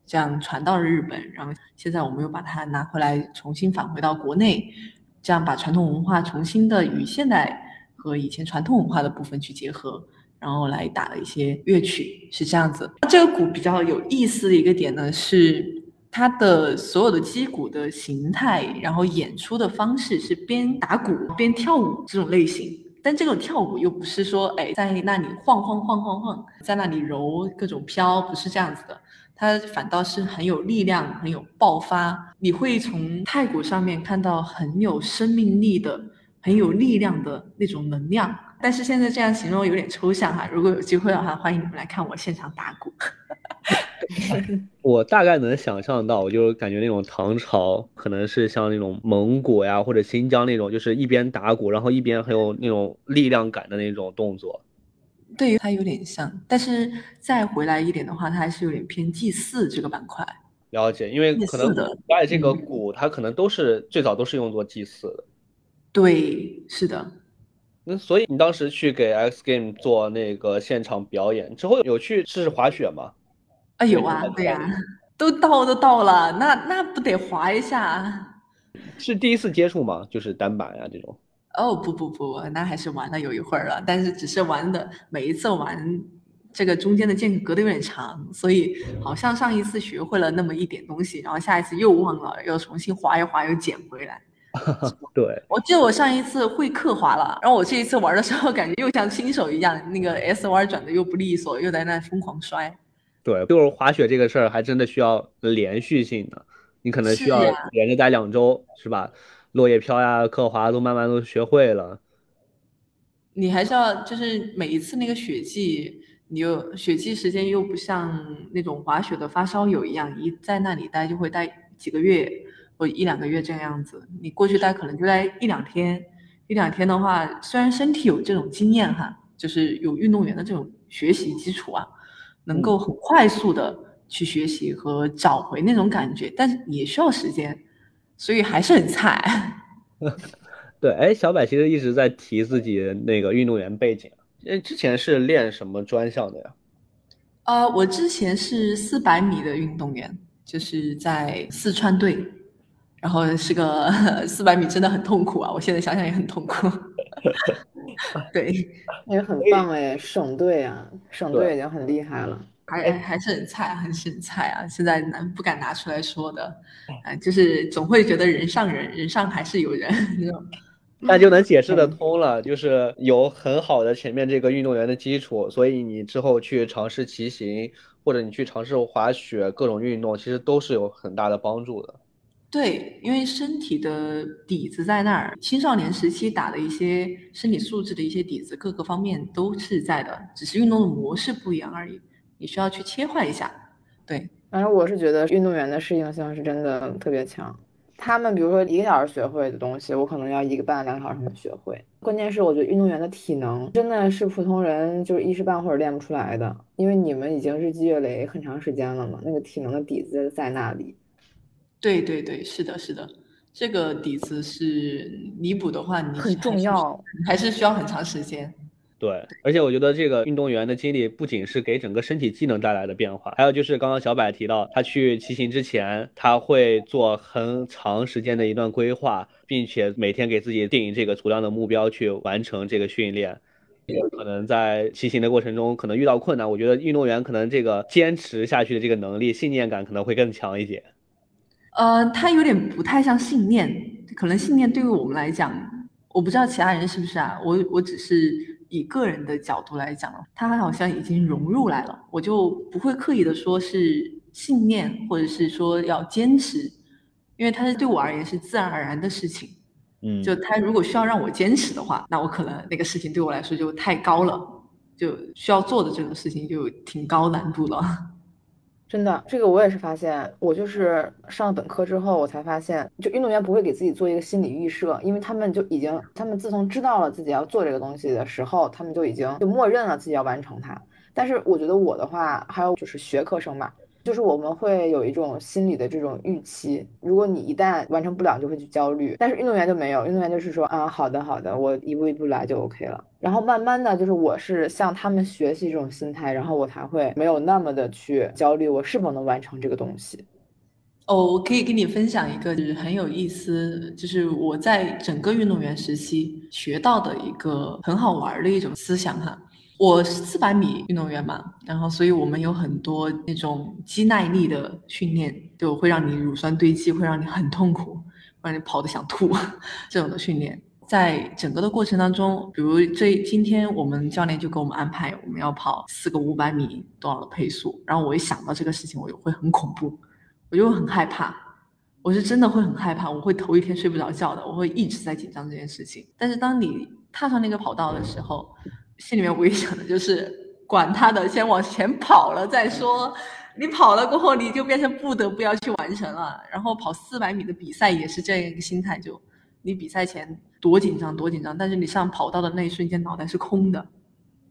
这样传到了日本，然后现在我们又把它拿回来，重新返回到国内，这样把传统文化重新的与现代和以前传统文化的部分去结合。然后来打了一些乐曲，是这样子。这个鼓比较有意思的一个点呢，是它的所有的击鼓的形态，然后演出的方式是边打鼓边跳舞这种类型。但这种跳舞又不是说，哎，在那里晃晃晃晃晃，在那里揉各种飘，不是这样子的。它反倒是很有力量，很有爆发。你会从太鼓上面看到很有生命力的、很有力量的那种能量。但是现在这样形容有点抽象哈，如果有机会的话，欢迎你们来看我现场打鼓。我大概能想象到，我就感觉那种唐朝可能是像那种蒙古呀或者新疆那种，就是一边打鼓，然后一边很有那种力量感的那种动作。对于它有点像，但是再回来一点的话，它还是有点偏祭祀这个板块。了解，因为可能古代这个鼓，它可能都是最早都是用作祭祀的。对，是的。那所以你当时去给 X Game 做那个现场表演之后，有去试试滑雪吗？啊，有啊，对呀，都到都到了，那那不得滑一下？是第一次接触吗？就是单板呀这种？哦，不不不，那还是玩了有一会儿了，但是只是玩的每一次玩这个中间的间隔的有点长，所以好像上一次学会了那么一点东西，然后下一次又忘了，又重新滑一滑又捡回来。对，我记得我上一次会刻滑了，然后我这一次玩的时候，感觉又像新手一样，那个 S 弯转的又不利索，又在那疯狂摔。对，就是滑雪这个事儿，还真的需要连续性的，你可能需要连着待两周，是吧？落叶飘呀，刻滑都慢慢都学会了。你还是要，就是每一次那个雪季，你又雪季时间又不像那种滑雪的发烧友一样，一在那里待就会待几个月。或一两个月这个样子，你过去待可能就待一两天，一两天的话，虽然身体有这种经验哈，就是有运动员的这种学习基础啊，能够很快速的去学习和找回那种感觉，但是也需要时间，所以还是很菜。对，哎，小柏其实一直在提自己那个运动员背景，哎，之前是练什么专项的呀？呃，我之前是四百米的运动员，就是在四川队。然后是个 四百米，真的很痛苦啊！我现在想想也很痛苦。对，也很棒哎，省队啊，省队已经很厉害了，还还是很菜，很是很菜啊！现在难不敢拿出来说的，啊，就是总会觉得人上人，人上还是有人，那就能解释得通了，就是有很好的前面这个运动员的基础，所以你之后去尝试骑行，或者你去尝试滑雪，各种运动其实都是有很大的帮助的。对，因为身体的底子在那儿，青少年时期打的一些身体素质的一些底子，各个方面都是在的，只是运动的模式不一样而已。你需要去切换一下。对，反正我是觉得运动员的适应性是真的特别强。他们比如说一个小时学会的东西，我可能要一个半两个小时能学会。关键是我觉得运动员的体能真的是普通人就是一时半会儿练不出来的，因为你们已经日积月累很长时间了嘛，那个体能的底子在那里。对对对，是的，是的，这个底子是弥补的话，你很重要，还是需要很长时间。对，而且我觉得这个运动员的经历不仅是给整个身体机能带来的变化，还有就是刚刚小柏提到，他去骑行之前，他会做很长时间的一段规划，并且每天给自己定这个足量的目标去完成这个训练。可能在骑行的过程中，可能遇到困难，我觉得运动员可能这个坚持下去的这个能力、信念感可能会更强一点。呃，他有点不太像信念，可能信念对于我们来讲，我不知道其他人是不是啊。我我只是以个人的角度来讲，它好像已经融入来了，我就不会刻意的说是信念，或者是说要坚持，因为它是对我而言是自然而然的事情。嗯，就他如果需要让我坚持的话，那我可能那个事情对我来说就太高了，就需要做的这个事情就挺高难度了。真的，这个我也是发现，我就是上了本科之后，我才发现，就运动员不会给自己做一个心理预设，因为他们就已经，他们自从知道了自己要做这个东西的时候，他们就已经就默认了自己要完成它。但是我觉得我的话，还有就是学科生吧，就是我们会有一种心理的这种预期，如果你一旦完成不了，就会去焦虑。但是运动员就没有，运动员就是说啊，好的好的，我一步一步来就 OK 了。然后慢慢的就是我是向他们学习这种心态，然后我才会没有那么的去焦虑，我是否能完成这个东西。哦，我可以跟你分享一个就是很有意思，就是我在整个运动员时期学到的一个很好玩的一种思想哈。我是四百米运动员嘛，然后所以我们有很多那种肌耐力的训练，就会让你乳酸堆积，会让你很痛苦，会让你跑得想吐这种的训练。在整个的过程当中，比如这今天我们教练就给我们安排，我们要跑四个五百米多少的配速，然后我一想到这个事情，我就会很恐怖，我就会很害怕，我是真的会很害怕，我会头一天睡不着觉的，我会一直在紧张这件事情。但是当你踏上那个跑道的时候，心里面唯一想的就是管他的，先往前跑了再说。你跑了过后，你就变成不得不要去完成了。然后跑四百米的比赛也是这样一个心态，就你比赛前多紧张多紧张，但是你上跑道的那一瞬间脑袋是空的，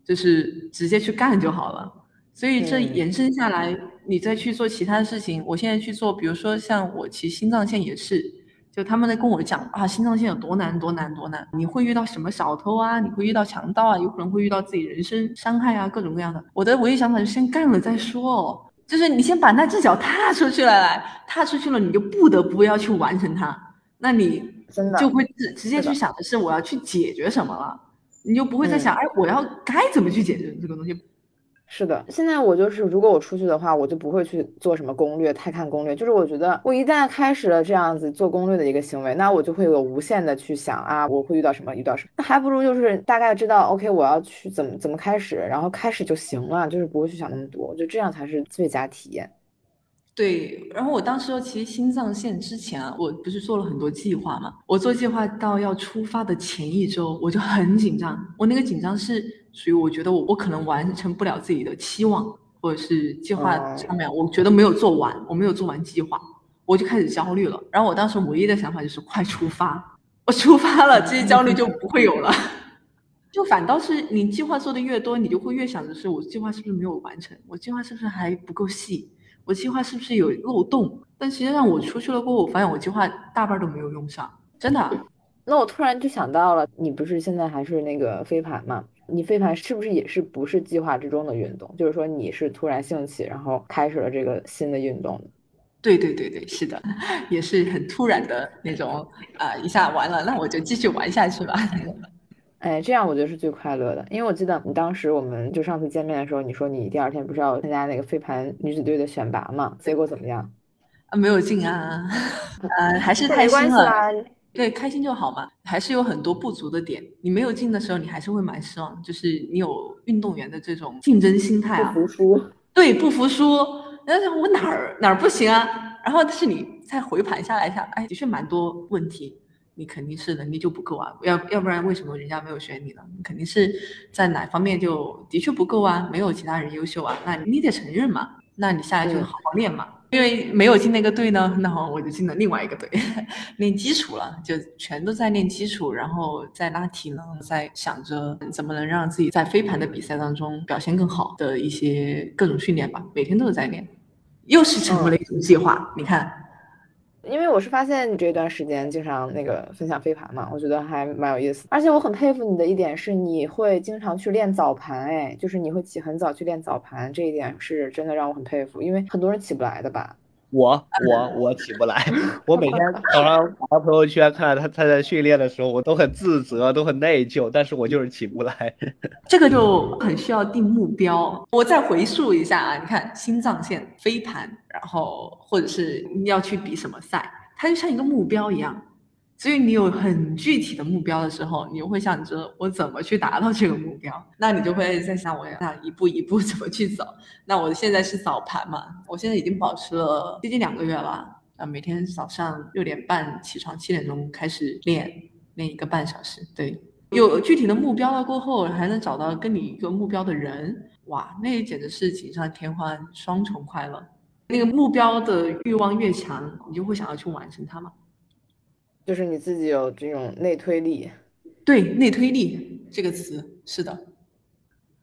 就是直接去干就好了。所以这延伸下来，你再去做其他的事情。我现在去做，比如说像我骑心脏线也是。就他们在跟我讲啊，心脏线有多难多难多难，你会遇到什么小偷啊，你会遇到强盗啊，有可能会遇到自己人身伤害啊，各种各样的。我的唯一想法就是先干了再说哦，就是你先把那只脚踏出去了，来踏出去了，你就不得不要去完成它，那你真的就会直直接去想的是我要去解决什么了，你就不会再想哎我要该怎么去解决这个东西。是的，现在我就是，如果我出去的话，我就不会去做什么攻略，太看攻略。就是我觉得，我一旦开始了这样子做攻略的一个行为，那我就会有无限的去想啊，我会遇到什么，遇到什么。那还不如就是大概知道，OK，我要去怎么怎么开始，然后开始就行了，就是不会去想那么多。我觉得这样才是最佳体验。对，然后我当时其实心脏线之前啊，我不是做了很多计划嘛。我做计划到要出发的前一周，我就很紧张。我那个紧张是属于我觉得我我可能完成不了自己的期望，或者是计划上面我觉得没有做完，我没有做完计划，我就开始焦虑了。然后我当时唯一的想法就是快出发，我出发了，这些焦虑就不会有了。就反倒是你计划做的越多，你就会越想着是我计划是不是没有完成，我计划是不是还不够细。我计划是不是有漏洞？但实际上我出去了过后，我发现我计划大半都没有用上，真的。那我突然就想到了，你不是现在还是那个飞盘吗？你飞盘是不是也是不是计划之中的运动？就是说你是突然兴起，然后开始了这个新的运动？对对对对，是的，也是很突然的那种啊，一下完了，那我就继续玩下去吧。哎，这样我觉得是最快乐的，因为我记得你当时我们就上次见面的时候，你说你第二天不是要参加那个飞盘女子队的选拔嘛？结果怎么样？啊，没有进啊，呃，还是开心了。对，开心就好嘛。还是有很多不足的点，你没有进的时候，你还是会蛮失望。就是你有运动员的这种竞争心态啊，不服输。对，不服输。然后我哪儿哪儿不行啊？然后但是你再回盘下来一下，哎，的确蛮多问题。你肯定是能力就不够啊，要要不然为什么人家没有选你呢？你肯定是在哪方面就的确不够啊，没有其他人优秀啊，那你得承认嘛，那你下来就好好练嘛。因为没有进那个队呢，那好我就进了另外一个队，练基础了，就全都在练基础，然后在拉体能，在想着怎么能让自己在飞盘的比赛当中表现更好的一些各种训练吧，每天都是在练，又是成为了一种计划，你看。因为我是发现你这段时间经常那个分享飞盘嘛，我觉得还蛮有意思。而且我很佩服你的一点是，你会经常去练早盘，哎，就是你会起很早去练早盘，这一点是真的让我很佩服。因为很多人起不来的吧？我我我起不来，我每天早上 发朋友圈看到他他在训练的时候，我都很自责，都很内疚，但是我就是起不来。这个就很需要定目标。我再回溯一下啊，你看心脏线飞盘，然后或者是你要去比什么赛，它就像一个目标一样。所以你有很具体的目标的时候，你就会想着我怎么去达到这个目标，那你就会在想我要一步一步怎么去走。那我现在是早盘嘛，我现在已经保持了接近两个月了，啊，每天早上六点半起床，七点钟开始练，练一个半小时。对，有具体的目标了过后，还能找到跟你一个目标的人，哇，那简直是锦上添花，双重快乐。那个目标的欲望越强，你就会想要去完成它嘛。就是你自己有这种内推力，对内推力这个词是的，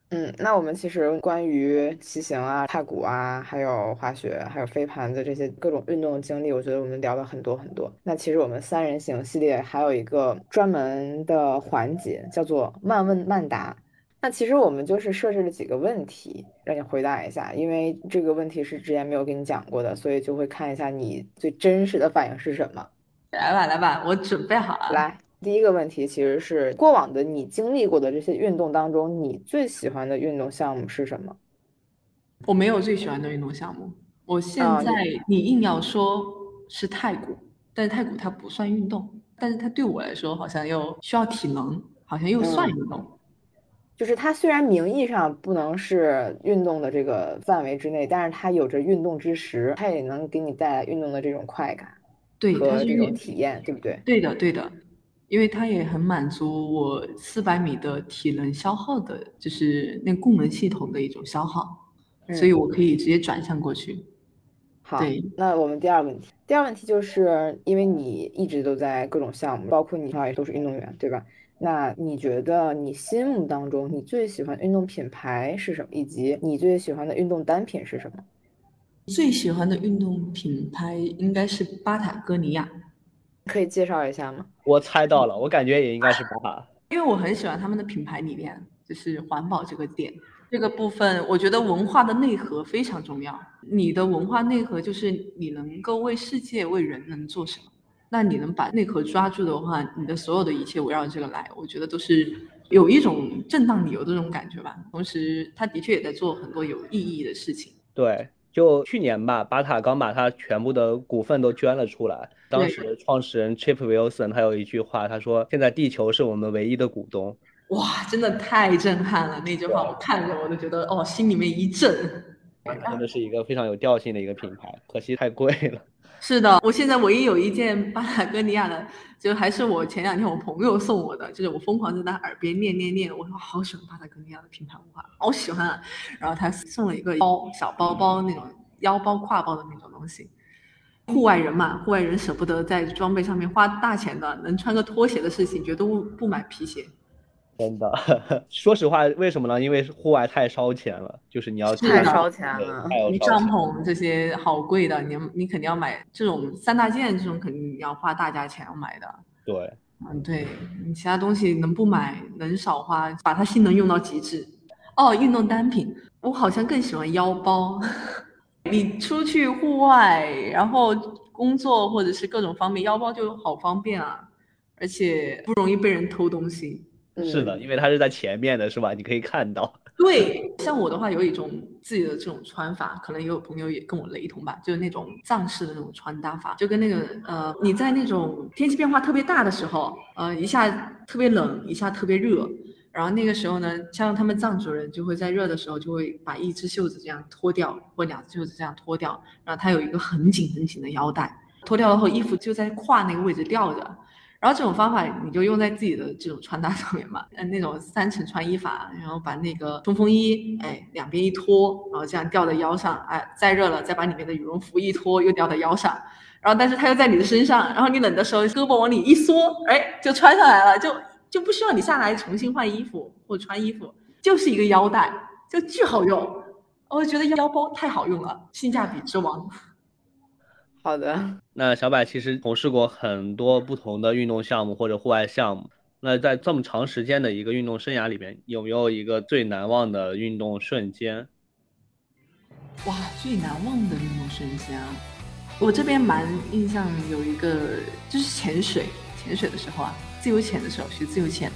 嗯，那我们其实关于骑行啊、踏谷啊，还有滑雪，还有飞盘的这些各种运动经历，我觉得我们聊了很多很多。那其实我们三人行系列还有一个专门的环节，叫做慢问慢答。那其实我们就是设置了几个问题，让你回答一下，因为这个问题是之前没有跟你讲过的，所以就会看一下你最真实的反应是什么。来吧，来吧，我准备好了。来。第一个问题其实是过往的你经历过的这些运动当中，你最喜欢的运动项目是什么？我没有最喜欢的运动项目。我现在你硬要说是太古，但是太古它不算运动，但是它对我来说好像又需要体能，好像又算运动。就是它虽然名义上不能是运动的这个范围之内，但是它有着运动之实，它也能给你带来运动的这种快感，对和这种体验，对不对？对的，对的。因为它也很满足我四百米的体能消耗的，就是那供能系统的一种消耗，所以我可以直接转向过去。好，那我们第二个问题，第二个问题就是因为你一直都在各种项目，包括你好像也都是运动员，对吧？那你觉得你心目当中你最喜欢运动品牌是什么？以及你最喜欢的运动单品是什么？最喜欢的运动品牌应该是巴塔哥尼亚。可以介绍一下吗？我猜到了，我感觉也应该是巴塔，因为我很喜欢他们的品牌理念，就是环保这个点，这个部分我觉得文化的内核非常重要。你的文化内核就是你能够为世界、为人能做什么，那你能把内核抓住的话，你的所有的一切围绕这个来，我觉得都是有一种正当理由的这种感觉吧。同时，他的确也在做很多有意义的事情。对。就去年吧，巴塔刚把他全部的股份都捐了出来。当时创始人 Chip Wilson 他有一句话，他说：“现在地球是我们唯一的股东。”哇，真的太震撼了！那句话我看着我都觉得哦，心里面一震。真的是一个非常有调性的一个品牌，可惜太贵了。是的，我现在唯一有一件巴塔哥尼亚的，就还是我前两天我朋友送我的，就是我疯狂在他耳边念念念，我说好喜欢巴塔哥尼亚的品牌文化，好喜欢。啊。然后他送了一个包，小包包那种腰包挎包的那种东西。户外人嘛，户外人舍不得在装备上面花大钱的，能穿个拖鞋的事情，绝对不不买皮鞋。真的，说实话，为什么呢？因为户外太烧钱了，就是你要太烧钱了。你帐篷这些好贵的，你你肯定要买这种三大件，这种肯定要花大价钱要买的。对，嗯，对你其他东西能不买能少花，把它性能用到极致。哦，运动单品，我好像更喜欢腰包。你出去户外，然后工作或者是各种方面，腰包就好方便啊，而且不容易被人偷东西。是的，因为它是在前面的，是吧？你可以看到。对，像我的话，有一种自己的这种穿法，可能也有朋友也跟我雷同吧，就是那种藏式的那种穿搭法，就跟那个呃，你在那种天气变化特别大的时候，呃，一下特别冷，一下特别热，然后那个时候呢，像他们藏族人就会在热的时候就会把一只袖子这样脱掉，或两只袖子这样脱掉，然后它有一个很紧很紧的腰带，脱掉了后衣服就在胯那个位置吊着。然后这种方法你就用在自己的这种穿搭上面嘛，嗯，那种三层穿衣法，然后把那个冲锋衣，哎，两边一脱，然后这样吊在腰上，哎，再热了再把里面的羽绒服一脱，又吊在腰上，然后但是它又在你的身上，然后你冷的时候胳膊往里一缩，哎，就穿上来了，就就不需要你下来重新换衣服或穿衣服，就是一个腰带，就巨好用，我觉得腰包太好用了，性价比之王。好的，那小柏其实从事过很多不同的运动项目或者户外项目。那在这么长时间的一个运动生涯里边，有没有一个最难忘的运动瞬间？哇，最难忘的运动瞬间啊，我这边蛮印象有一个就是潜水，潜水的时候啊，自由潜的时候学自由潜，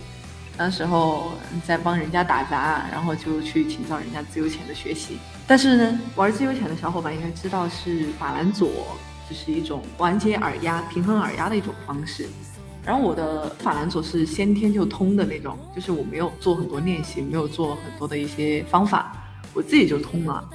那时候在帮人家打杂，然后就去请教人家自由潜的学习。但是呢，玩自由潜的小伙伴应该知道是法兰佐。就是一种缓解耳压、平衡耳压的一种方式。然后我的法兰佐是先天就通的那种，就是我没有做很多练习，没有做很多的一些方法，我自己就通了。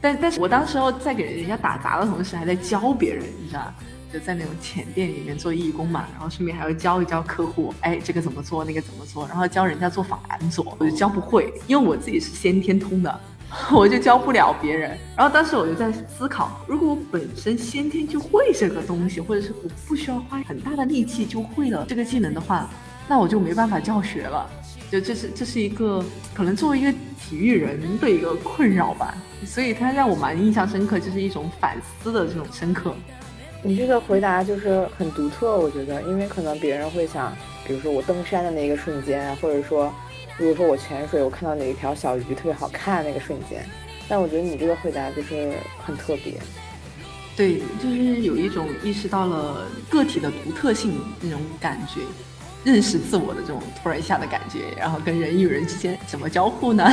但但是我当时候在给人家打杂的同时，还在教别人，你知道，就在那种浅店里面做义工嘛，然后顺便还要教一教客户，哎，这个怎么做，那个怎么做，然后教人家做法兰佐，我就教不会，因为我自己是先天通的。我就教不了别人，然后当时我就在思考，如果我本身先天就会这个东西，或者是我不需要花很大的力气就会了这个技能的话，那我就没办法教学了。就这是这是一个可能作为一个体育人的一个困扰吧，所以它让我蛮印象深刻，就是一种反思的这种深刻。你这个回答就是很独特，我觉得，因为可能别人会想，比如说我登山的那个瞬间，或者说，比如说我潜水，我看到哪一条小鱼特别好看那个瞬间，但我觉得你这个回答就是很特别。对，就是有一种意识到了个体的独特性那种感觉，认识自我的这种突然一下的感觉，然后跟人与人之间怎么交互呢？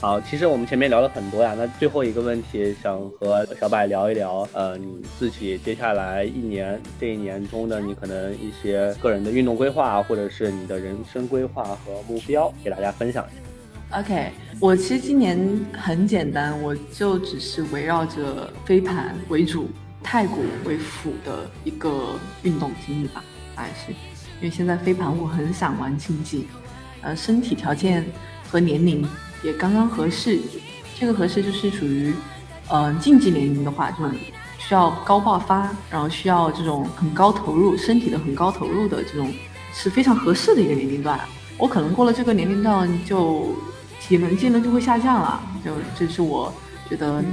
好，其实我们前面聊了很多呀，那最后一个问题想和小柏聊一聊，呃，你自己接下来一年这一年中的你可能一些个人的运动规划，或者是你的人生规划和目标，给大家分享一下。OK，我其实今年很简单，我就只是围绕着飞盘为主，太古为辅的一个运动经历吧，还是因为现在飞盘我很想玩竞技，呃，身体条件和年龄。也刚刚合适，这个合适就是属于，嗯，竞技年龄的话，就需要高爆发，然后需要这种很高投入，身体的很高投入的这种，是非常合适的一个年龄段。我可能过了这个年龄段，就体能技能就会下降了，就这是我觉得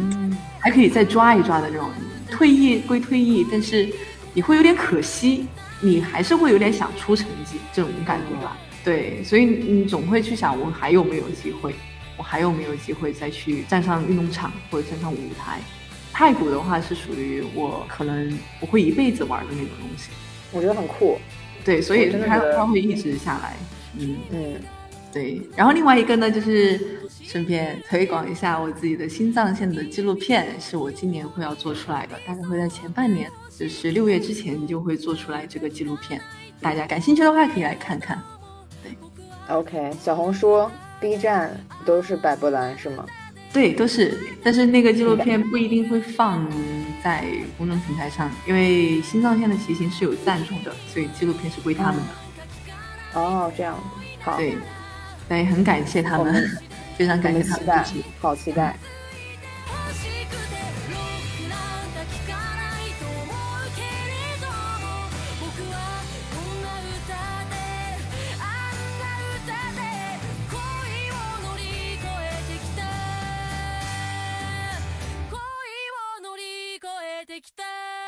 还可以再抓一抓的这种。退役归退役，但是你会有点可惜，你还是会有点想出成绩这种感觉吧？对，所以你总会去想，我还有没有机会？我还有没有机会再去站上运动场或者站上舞台？太鼓的话是属于我可能我会一辈子玩的那种东西，我觉得很酷。对，所以它它会一直下来。嗯嗯，对。然后另外一个呢，就是顺便推广一下我自己的心脏线的纪录片，是我今年会要做出来的，大概会在前半年，就是六月之前就会做出来这个纪录片。大家感兴趣的话可以来看看。对，OK，小红书。B 站都是百博兰是吗？对，都是。但是那个纪录片不一定会放在公众平台上，因为新藏线的骑行是有赞助的，所以纪录片是归他们的。哦，这样好。对，所以很感谢他们，非常感谢他们，好期待。できた